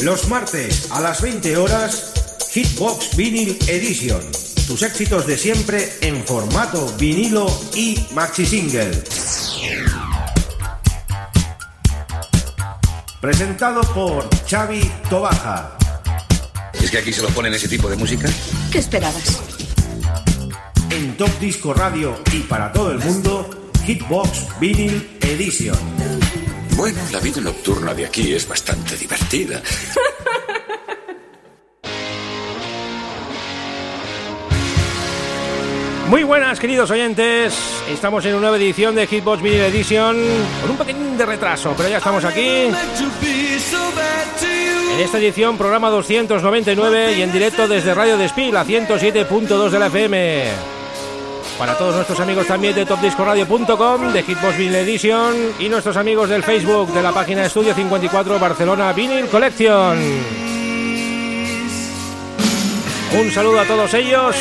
Los martes a las 20 horas, Hitbox Vinyl Edition. Tus éxitos de siempre en formato vinilo y maxi single. Presentado por Xavi Tobaja. ¿Es que aquí se lo ponen ese tipo de música? ¿Qué esperabas? En Top Disco Radio y para todo el mundo, Hitbox Vinyl Edition. Bueno, la vida nocturna de aquí es bastante divertida. Muy buenas, queridos oyentes. Estamos en una nueva edición de Hitbox Vinyl Edition, con un pequeño de retraso, pero ya estamos aquí. En esta edición, programa 299 y en directo desde Radio Despil a 107.2 de la FM. Para todos nuestros amigos también de topdiscoradio.com, de Hitbox Vinyl Edition y nuestros amigos del Facebook de la página Estudio 54 Barcelona Vinyl Collection. Un saludo a todos ellos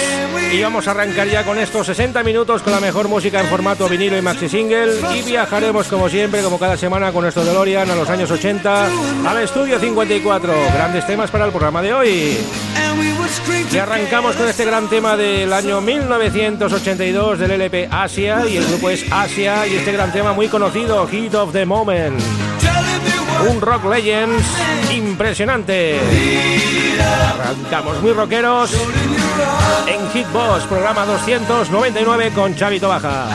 y vamos a arrancar ya con estos 60 minutos con la mejor música en formato vinilo y maxi single y viajaremos como siempre, como cada semana con nuestro DeLorean a los años 80 al estudio 54. Grandes temas para el programa de hoy. Y arrancamos con este gran tema del año 1982 del LP Asia y el grupo es Asia y este gran tema muy conocido, Heat of the Moment. Un rock legends impresionante. Arrancamos muy rockeros en Hitbox, programa 299 con Chavito Baja.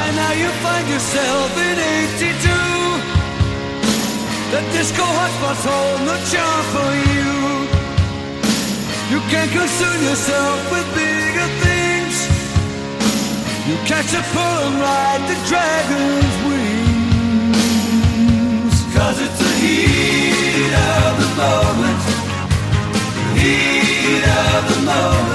You. Catch a pull ride the dragon's wings. Heat of the moment. Heat of the moment.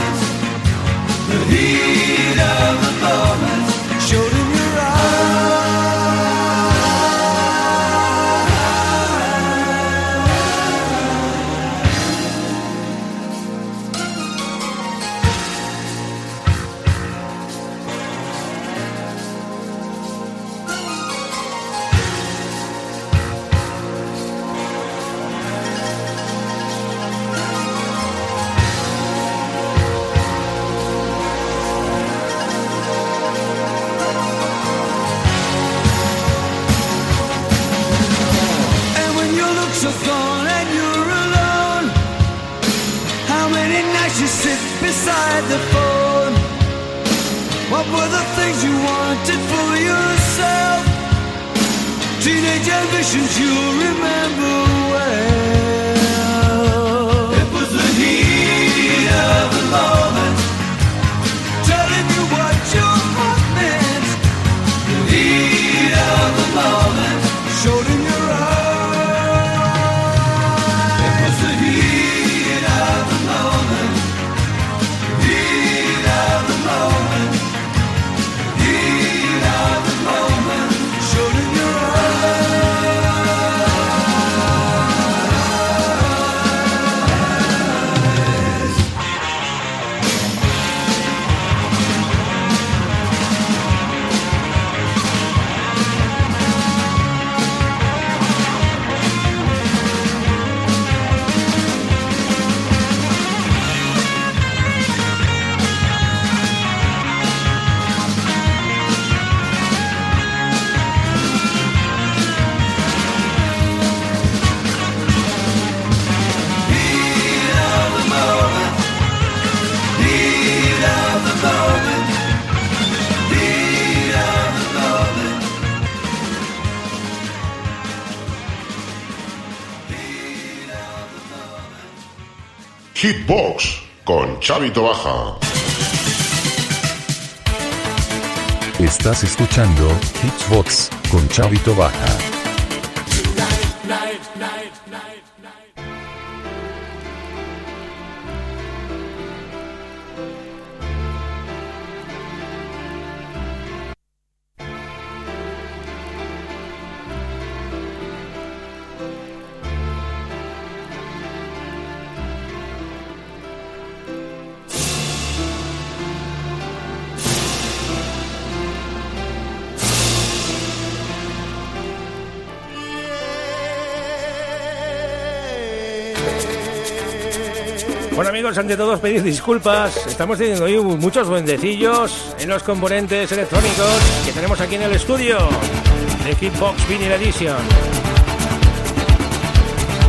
visions you'll remember. Hitbox con Chavito Baja. Estás escuchando Hitbox con Chavito Baja. Ante todos pedir disculpas. Estamos teniendo muchos duendecillos en los componentes electrónicos que tenemos aquí en el estudio de Hitbox Vinyl Edition.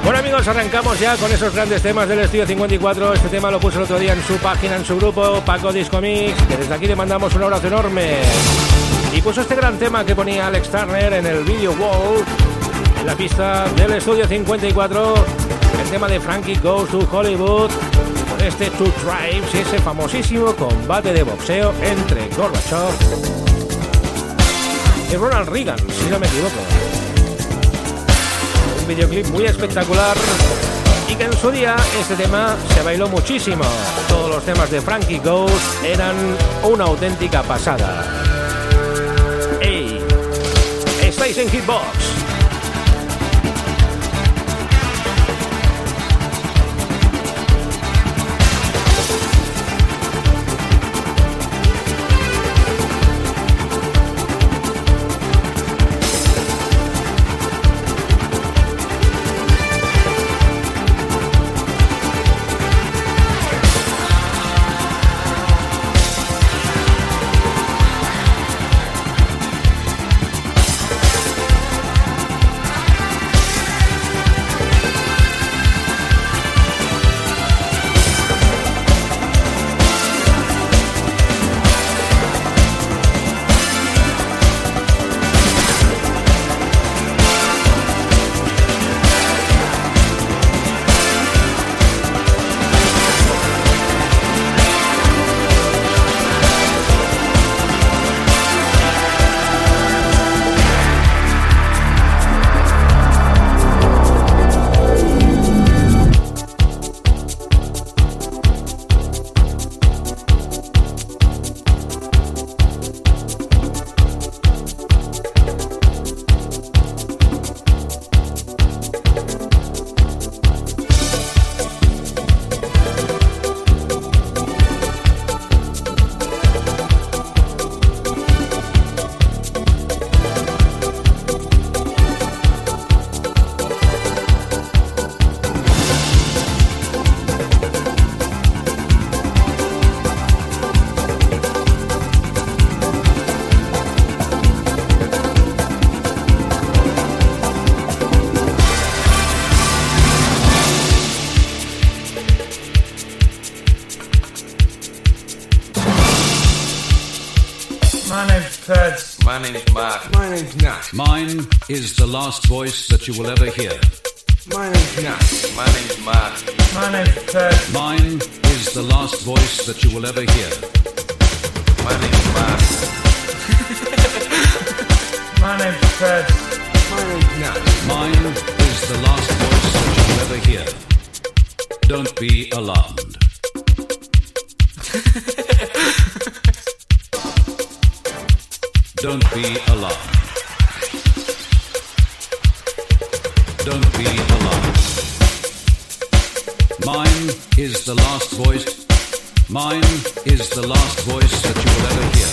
Bueno amigos, arrancamos ya con esos grandes temas del Estudio 54. Este tema lo puso el otro día en su página, en su grupo, Paco Disco Mix, que desde aquí le mandamos un abrazo enorme. Y puso este gran tema que ponía Alex Turner en el video wall, en la pista del Estudio 54, el tema de Frankie Goes to Hollywood, este Two Tribes y ese famosísimo combate de boxeo entre Gorbachev y Ronald Reagan, si no me equivoco videoclip muy espectacular y que en su día este tema se bailó muchísimo. Todos los temas de Frankie Ghost eran una auténtica pasada. ¡Ey! Estáis en Hitbox. Is the last voice that you will ever hear. My name's Nat. My name's Mark. My name's Ted. Mine is the last voice that you will ever hear. My name's Mark. My name's Ted. My name's Nat. Mine is the last voice that you will ever hear. Don't be alarmed. Don't be alarmed. Don't be alarmed. Mine is the last voice. Mine is the last voice that you will ever hear.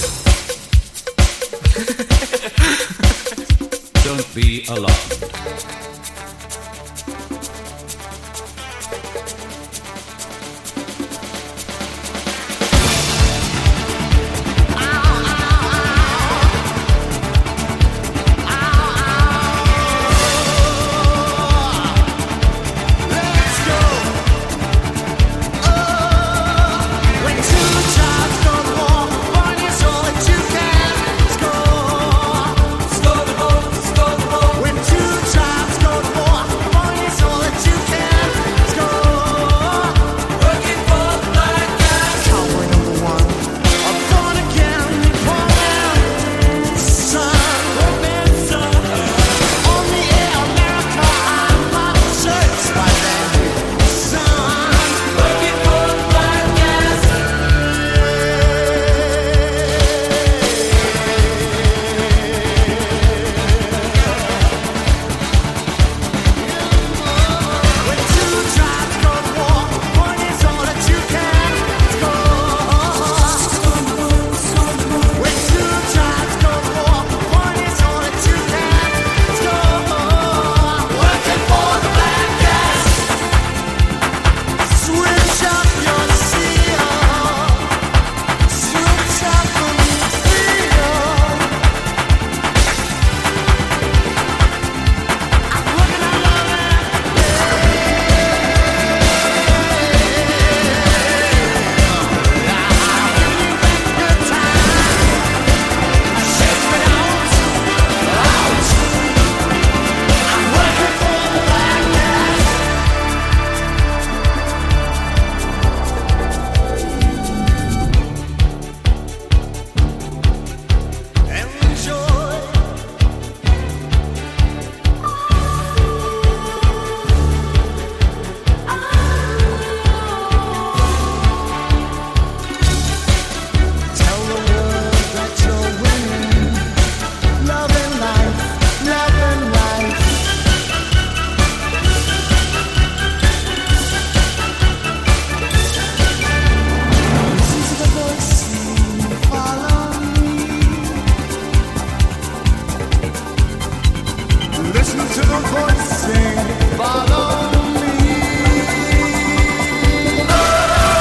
Don't be alarmed.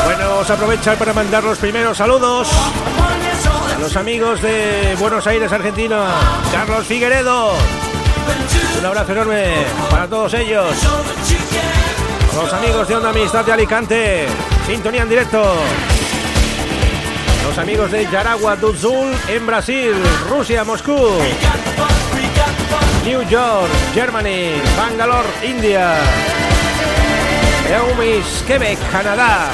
Bueno, os aprovechar para mandar los primeros saludos a los amigos de Buenos Aires, Argentina, Carlos Figueredo. Un abrazo enorme para todos ellos. Los amigos de Onda Amistad de Alicante, sintonía en directo. Los amigos de Yaragua do en Brasil, Rusia, Moscú. New York, Germany, Bangalore, India. Eumis, Quebec, Canadá.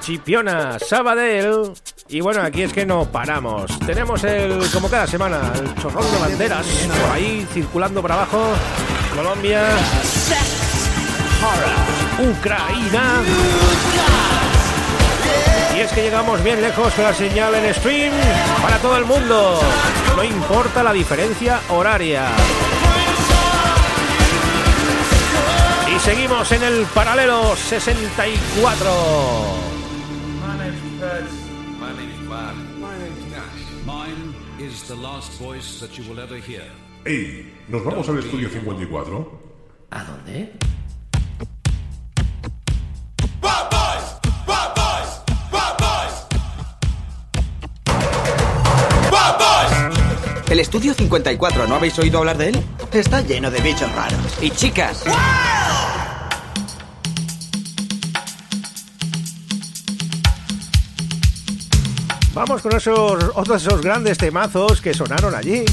Chipiona, Sabadell. Y bueno, aquí es que no paramos. Tenemos el, como cada semana, el chorrón de banderas por ahí circulando por abajo. Colombia, Ucrania. Y es que llegamos bien lejos con la señal en stream para todo el mundo. No importa la diferencia horaria. Y seguimos en el paralelo 64. My name's Fred. My name's Mark. My name's Nash. Mine is the last voice that you will ever hear. ¡Ey! ¿Nos vamos al estudio 54? ¿A dónde? El estudio 54, ¿no habéis oído hablar de él? Está lleno de bichos raros. Y chicas. Vamos con esos otros esos grandes temazos que sonaron allí.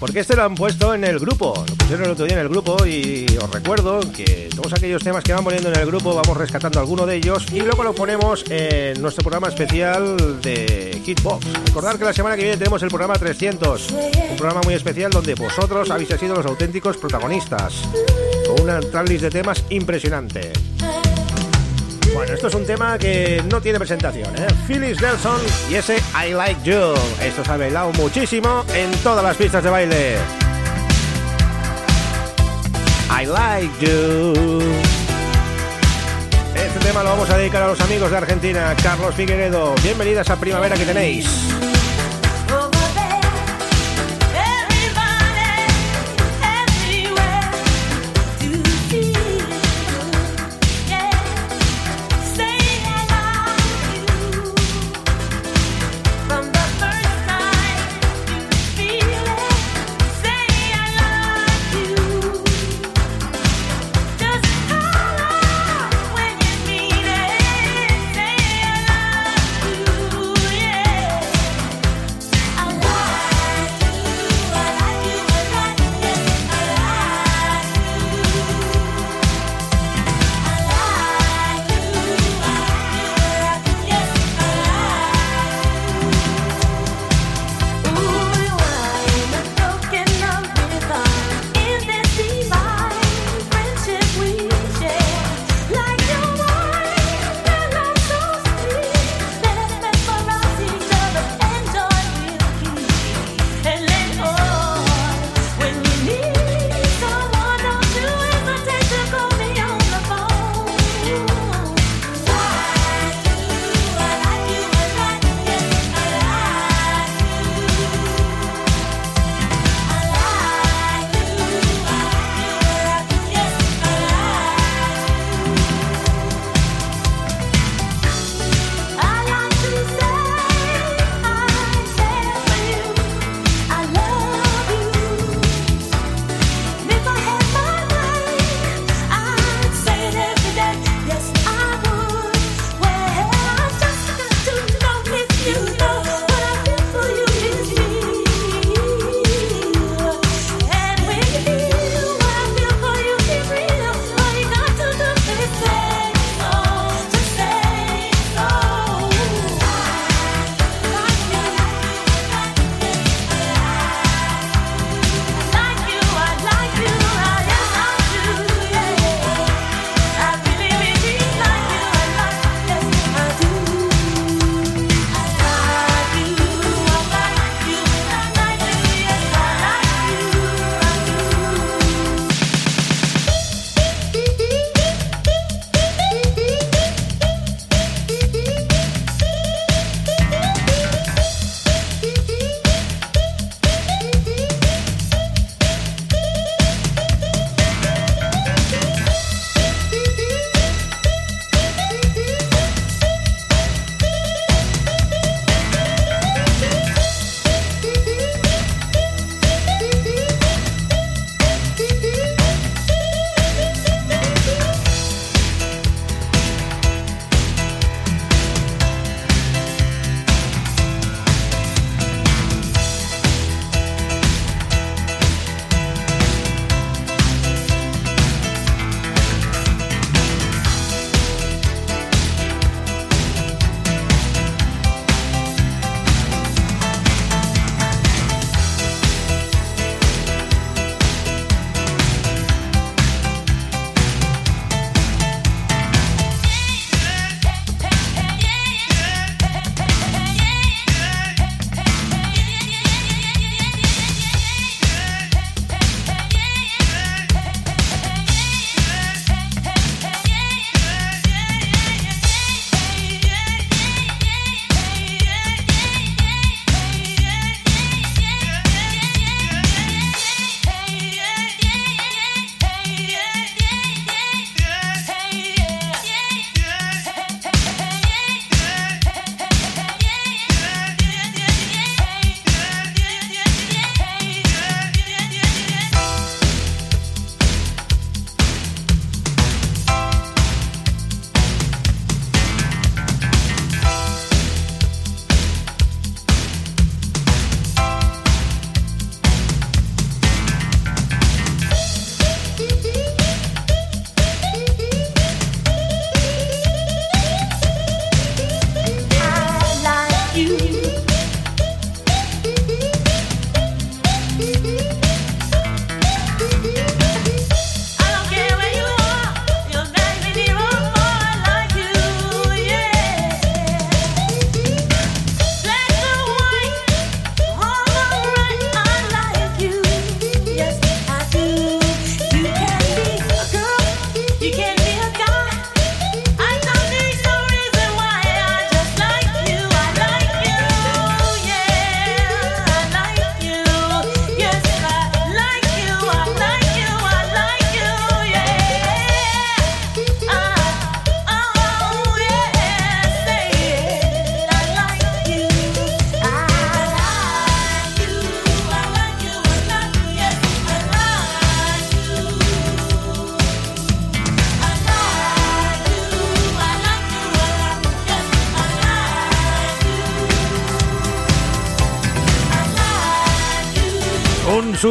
Porque este lo han puesto en el grupo. Lo pusieron el otro día en el grupo y os recuerdo que todos aquellos temas que van poniendo en el grupo vamos rescatando alguno de ellos y luego lo ponemos en nuestro programa especial de Hitbox. Recordad que la semana que viene tenemos el programa 300, un programa muy especial donde vosotros habéis sido los auténticos protagonistas, con una tracklist de temas impresionante. Bueno, esto es un tema que no tiene presentación, ¿eh? Phyllis Nelson y ese I Like You. Esto se ha bailado muchísimo en todas las pistas de baile. I Like You. Este tema lo vamos a dedicar a los amigos de Argentina. Carlos Figueredo, bienvenidas a Primavera que tenéis.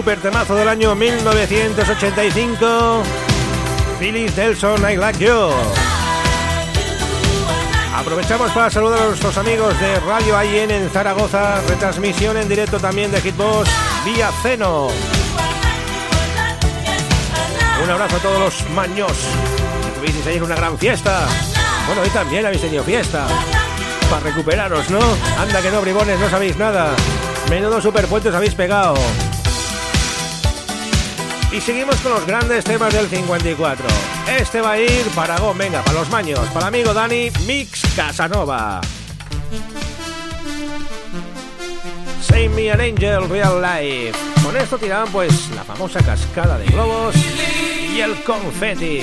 Super temazo del año 1985. Phyllis Nelson, I Like You. Aprovechamos para saludar a nuestros amigos de Radio AIN en Zaragoza, retransmisión en directo también de Hitbox vía Ceno. Un abrazo a todos los maños. Tuvisteis ayer una gran fiesta. Bueno, hoy también habéis tenido fiesta. Para recuperaros, ¿no? Anda que no, bribones, no sabéis nada. Menudo superpuentes habéis pegado. Y seguimos con los grandes temas del 54. Este va a ir para Go, venga, para los maños, para amigo Dani Mix Casanova. Save Me an Angel Real Life. Con esto tiraban pues la famosa cascada de globos y el confeti.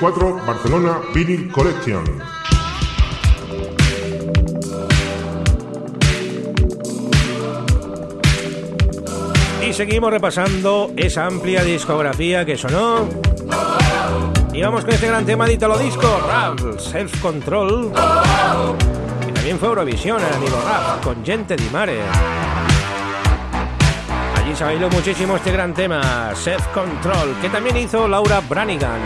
2024 Barcelona Vinyl Collection. Y seguimos repasando esa amplia discografía que sonó. Y vamos con este gran tema de Italo Disco, Rap, Self Control. Que también fue Eurovisión, el amigo Rap, con gente di mare habéis oído muchísimo este gran tema, Self Control, que también hizo Laura Branigan.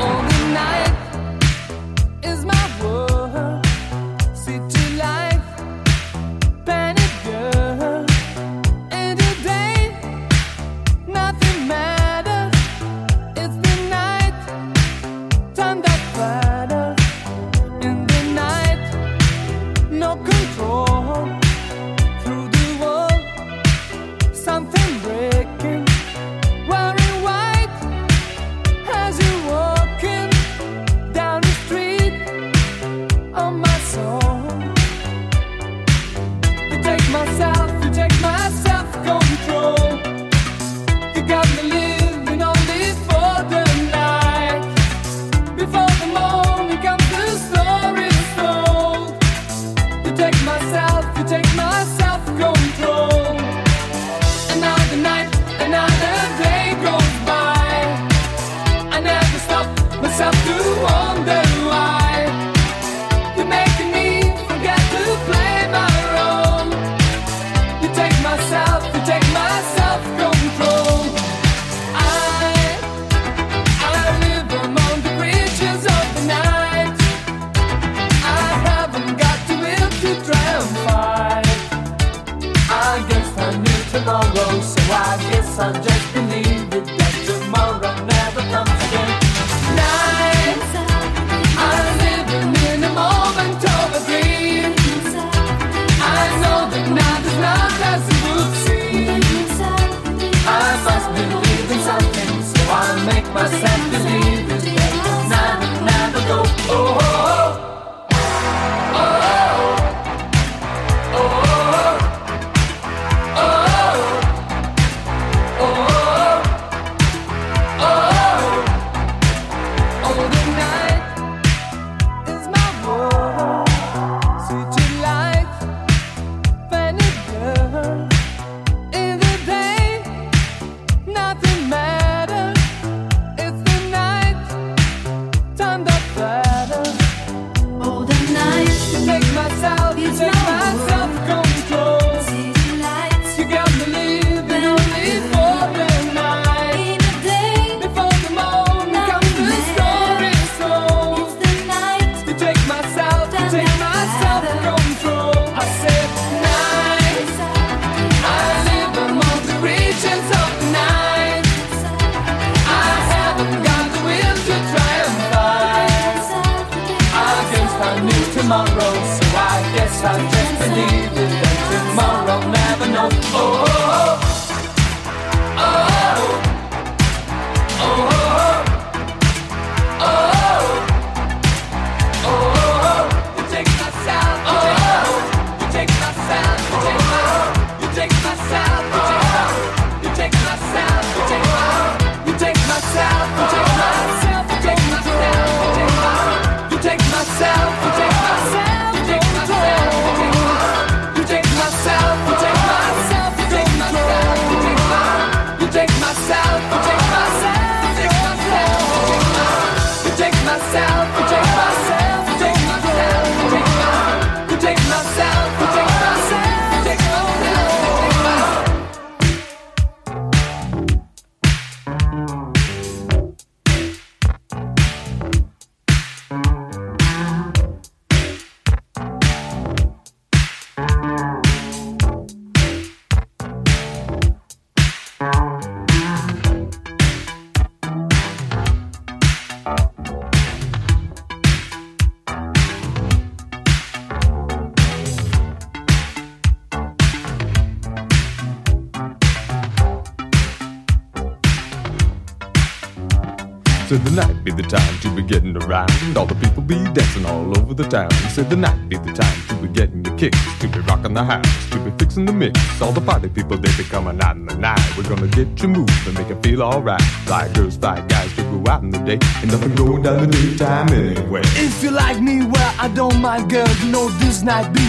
Getting around. All the people be dancing all over the town. Said the night be the time to be getting the kicks. To be rocking the house. To be fixing the mix. All the party people, they be coming out in the night. We're gonna get you moving and make it feel alright. Fly girls, fly guys to go out in the day. Ain't nothing going down the daytime anyway. If you like me, well, I don't mind, girl. You know this night be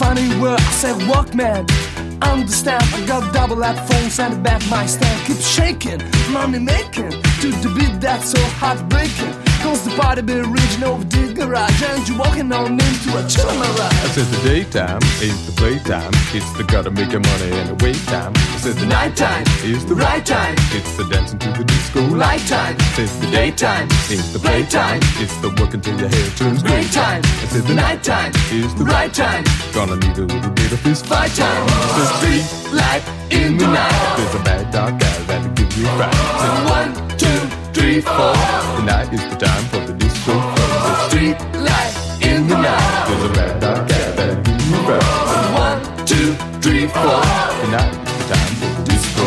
find it where I said, walk, man. Understand, I got double up phones and a back my stand. Keep shaking, money making. To the beat that's so heartbreaking. Cause the party be reaching over the garage. And you walking on into a chill mirage. I said the daytime is the playtime. It's the gotta make your money and the wait time. I said the nighttime is the right time. It's the dancing to the disco light time. I said the daytime is the playtime. It's the working till your hair turns gray time. I said the nighttime is the right time. Gonna need a little bit of fist fight time. The street light in the night. There's a bad dog guy that'll give you fright. One, two, three, four. Tonight is the time for the disco. The street light in the night. There's a red dog guy that'll give you a fright. One, two, three, four. Tonight is the time for the disco.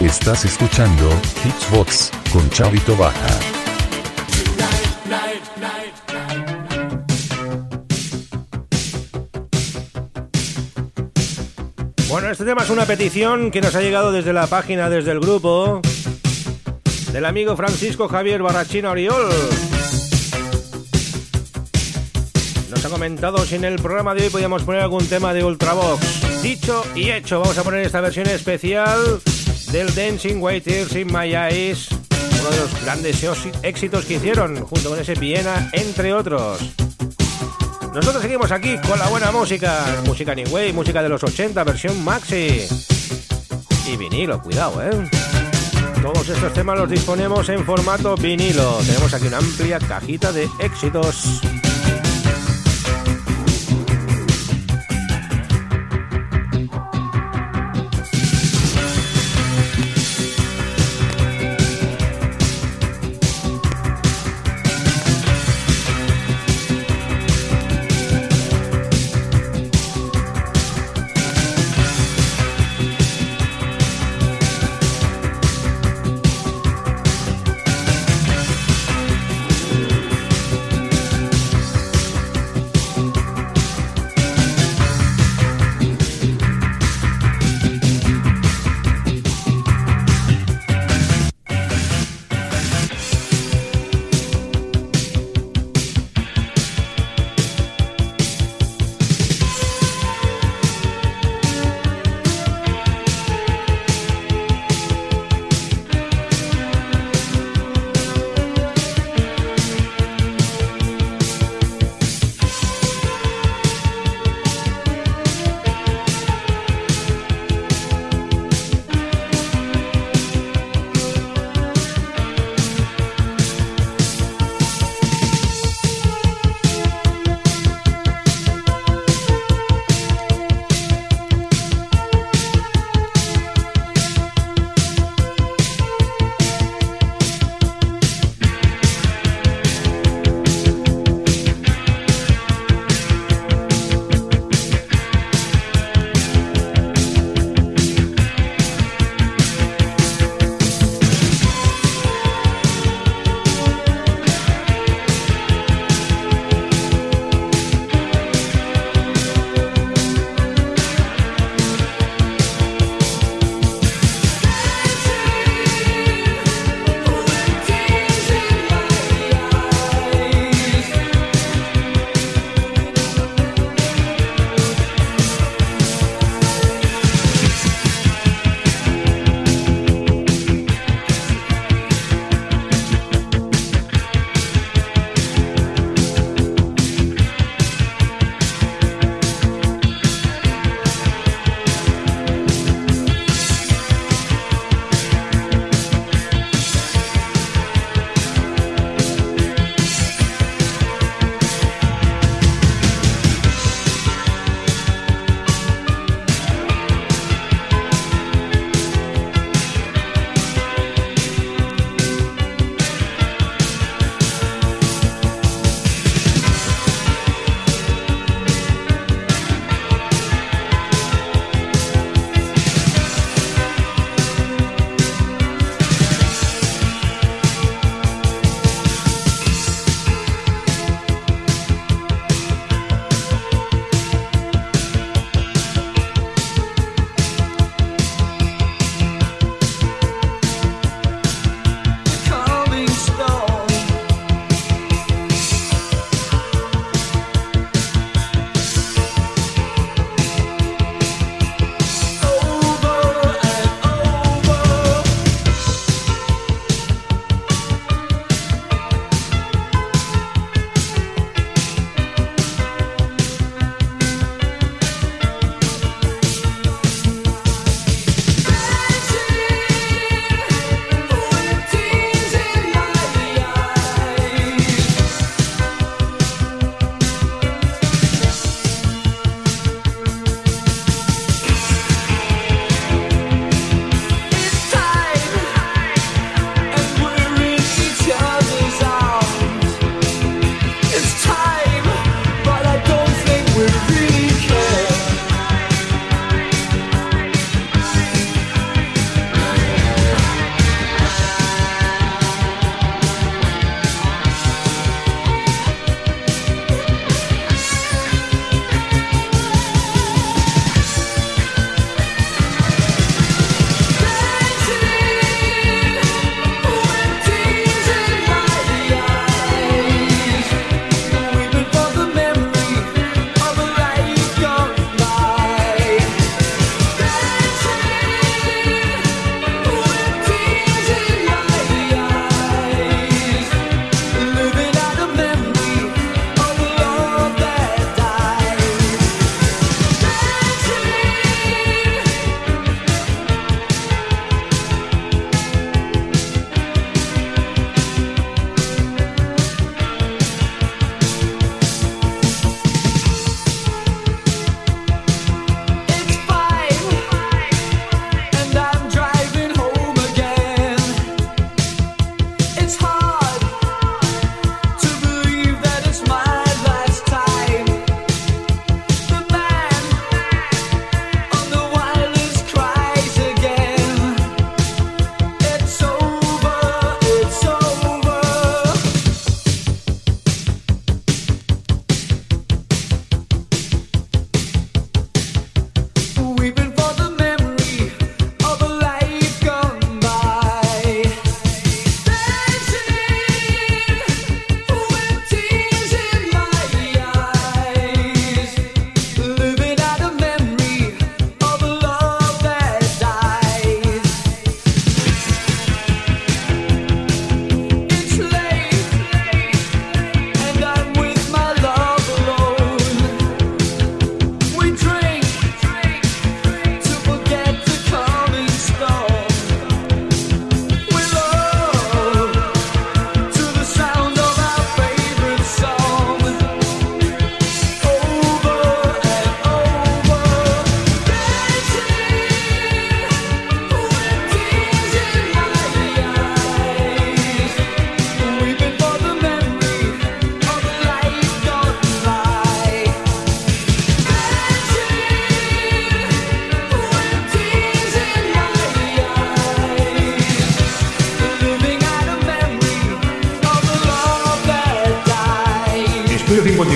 Estás escuchando Hitsbox con Chavito Baja. Bueno, este tema es una petición que nos ha llegado desde la página, desde el grupo del amigo Francisco Javier Barrachina Oriol. Nos ha comentado si en el programa de hoy podíamos poner algún tema de Ultravox. Dicho y hecho, vamos a poner esta versión especial del Dancing White Tears in My Eyes, de los grandes éxitos que hicieron, junto con ese Viena, entre otros. Nosotros seguimos aquí con la buena música, música New música de los 80, versión maxi. Y vinilo, cuidado, ¿eh? Todos estos temas los disponemos en formato vinilo. Tenemos aquí una amplia cajita de éxitos.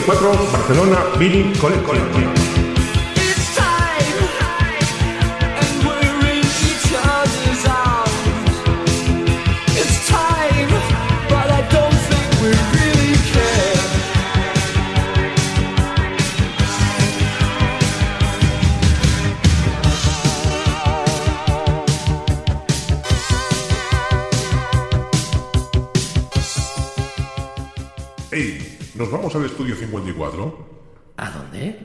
Estudio 54, Barcelona, Vinyl Collection. It's vamos al estudio 54? ¿A dónde?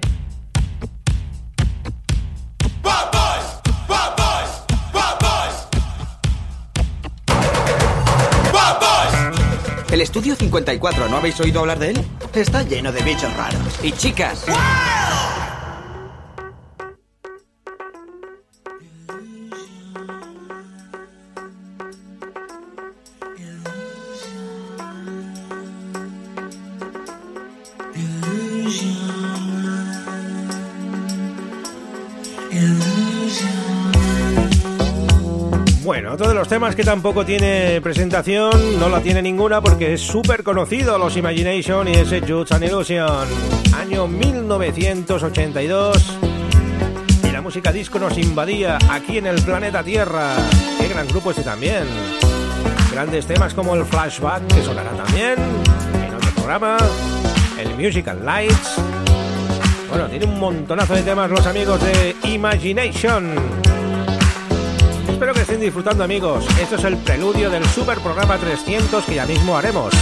El estudio 54, ¿no habéis oído hablar de él? Está lleno de bichos raros. Y chicas. Bueno, temas que tampoco tiene presentación, no la tiene ninguna porque es súper conocido, los Imagination y ese Juts and Illusion. Año 1982. Y la música disco nos invadía aquí en el planeta Tierra. Qué gran grupo este también. Grandes temas como el Flashback, que sonará también en otro programa. El Musical Lights. Bueno, tiene un montonazo de temas los amigos de Imagination. Espero que estén disfrutando amigos. Esto es el preludio del super programa 300 que ya mismo haremos.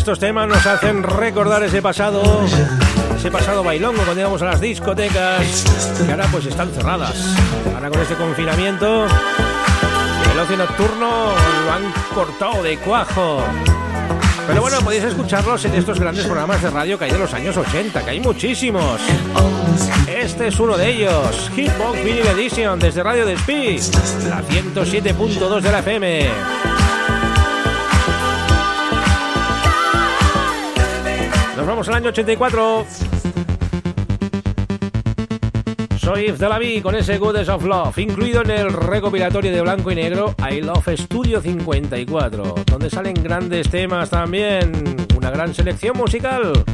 Estos temas nos hacen recordar ese pasado, ese pasado bailongo cuando íbamos a las discotecas, que ahora pues están cerradas. Ahora con este confinamiento, el ocio nocturno lo han cortado de cuajo. Pero bueno, podéis escucharlos en estos grandes programas de radio que hay de los años 80, que hay muchísimos. Este es uno de ellos, Hitbox Vinyl Edition desde Radio Despí, la 107.2 de la FM. Nos vamos al año 84. Soy Yves Delaví con ese Goddess of Love, incluido en el recopilatorio de blanco y negro I Love Studio 54, donde salen grandes temas también, una gran selección musical.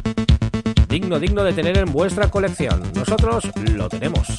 Digno, digno de tener en vuestra colección. Nosotros lo tenemos.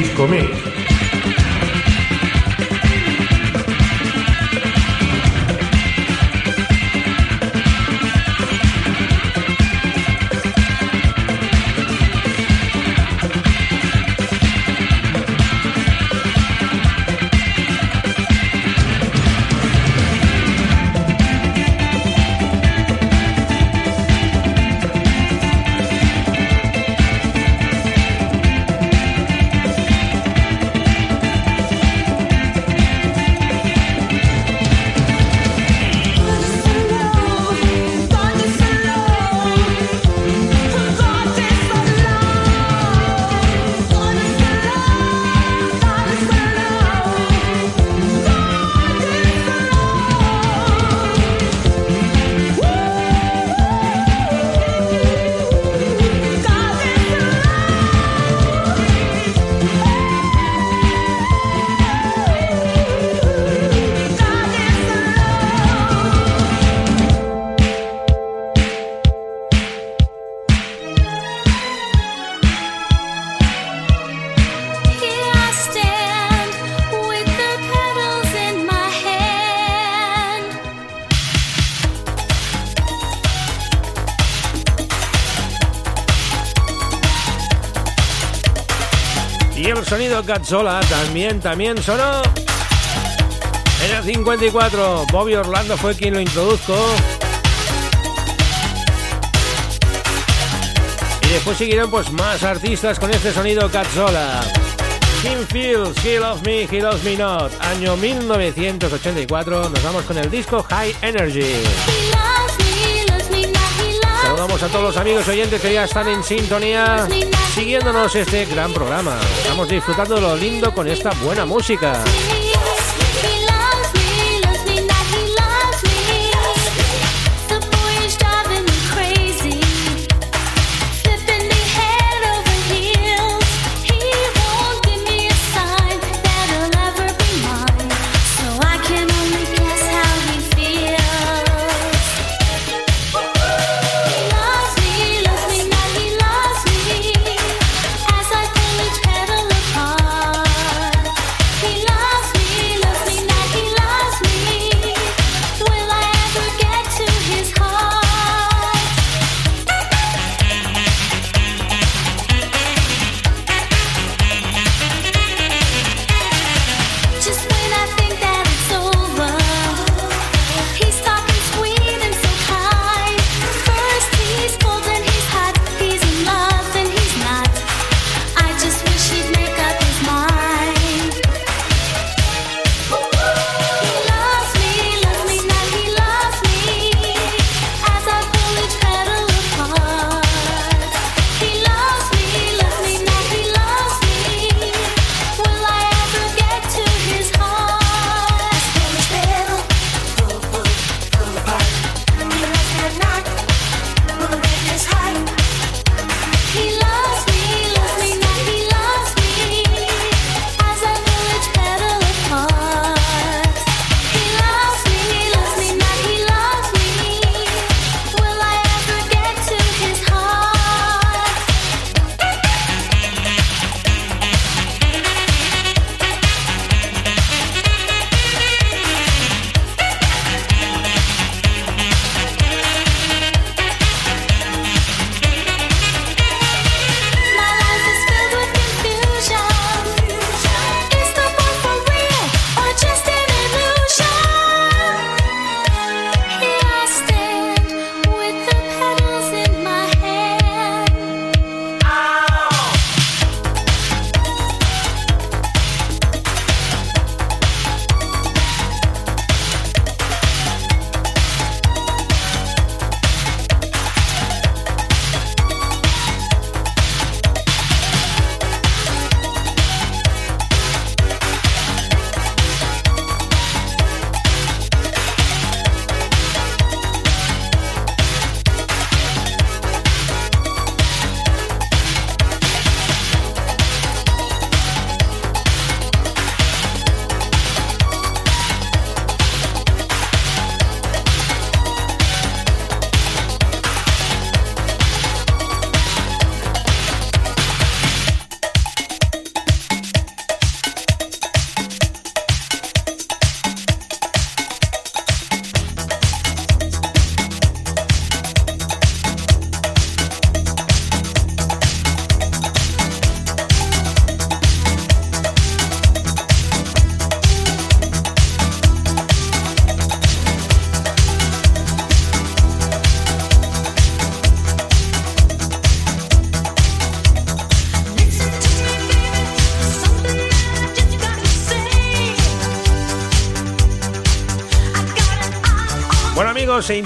Disco Mix. Cazzola también, también sonó. En el 54, Bobby Orlando fue quien lo introdujo. Y después siguieron pues más artistas con este sonido Cazzola. Kim Fields, He Loves Me, He Loves Me Not. Año 1984, nos vamos con el disco High Energy. Saludamos a todos los amigos oyentes que ya están en sintonía, siguiéndonos este gran programa. Estamos disfrutando de lo lindo con esta buena música.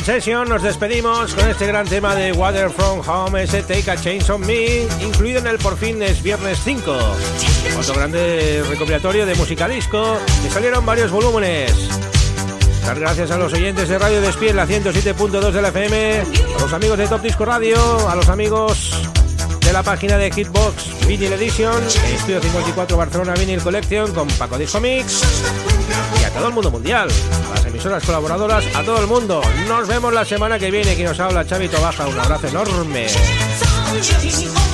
Session nos despedimos con este gran tema de Water From Home, ese Take a Change on Me, incluido en el Por fin es Viernes 5. Otro grande recopilatorio de música disco, que salieron varios volúmenes. Dar gracias a los oyentes de Radio Despiel, la 107.2 de la FM, a los amigos de Top Disco Radio, a los amigos de la página de Hitbox Vinyl Edition, Estudio 54 Barcelona Vinyl Collection con Paco Disco Mix y a todo el mundo mundial, emisoras colaboradoras, a todo el mundo. Nos vemos la semana que viene. Quien nos habla, Chavito Baja. Un abrazo enorme.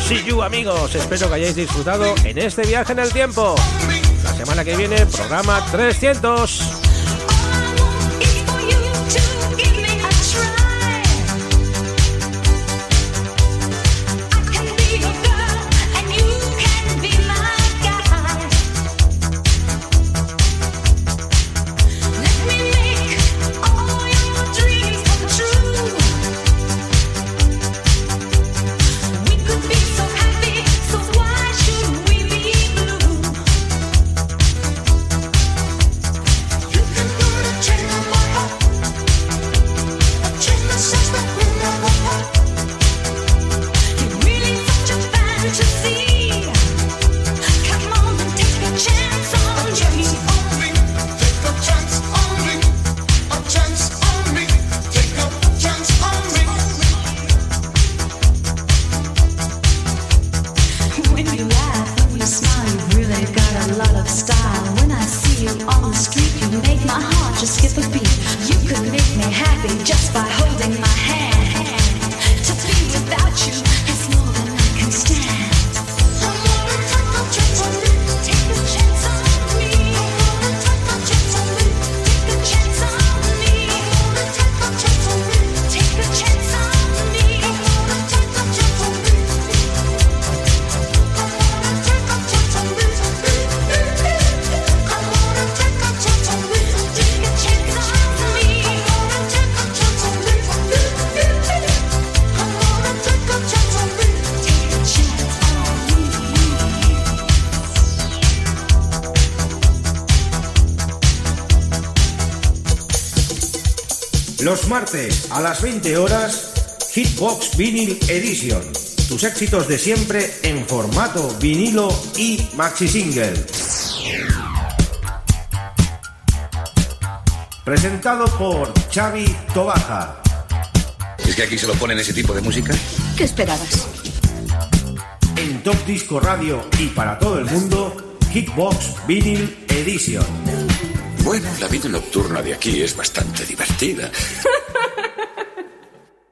See you, amigos. Espero que hayáis disfrutado en este viaje en el tiempo. La semana que viene, programa 300. Martes a las 20 horas, Hitbox Vinyl Edition. Tus éxitos de siempre en formato vinilo y maxi single. Presentado por Xavi Tobaja. ¿Es que aquí se lo ponen ese tipo de música? ¿Qué esperabas? En Top Disco Radio y para todo el mundo, Hitbox Vinyl Edition. Bueno, la vida nocturna de aquí es bastante divertida.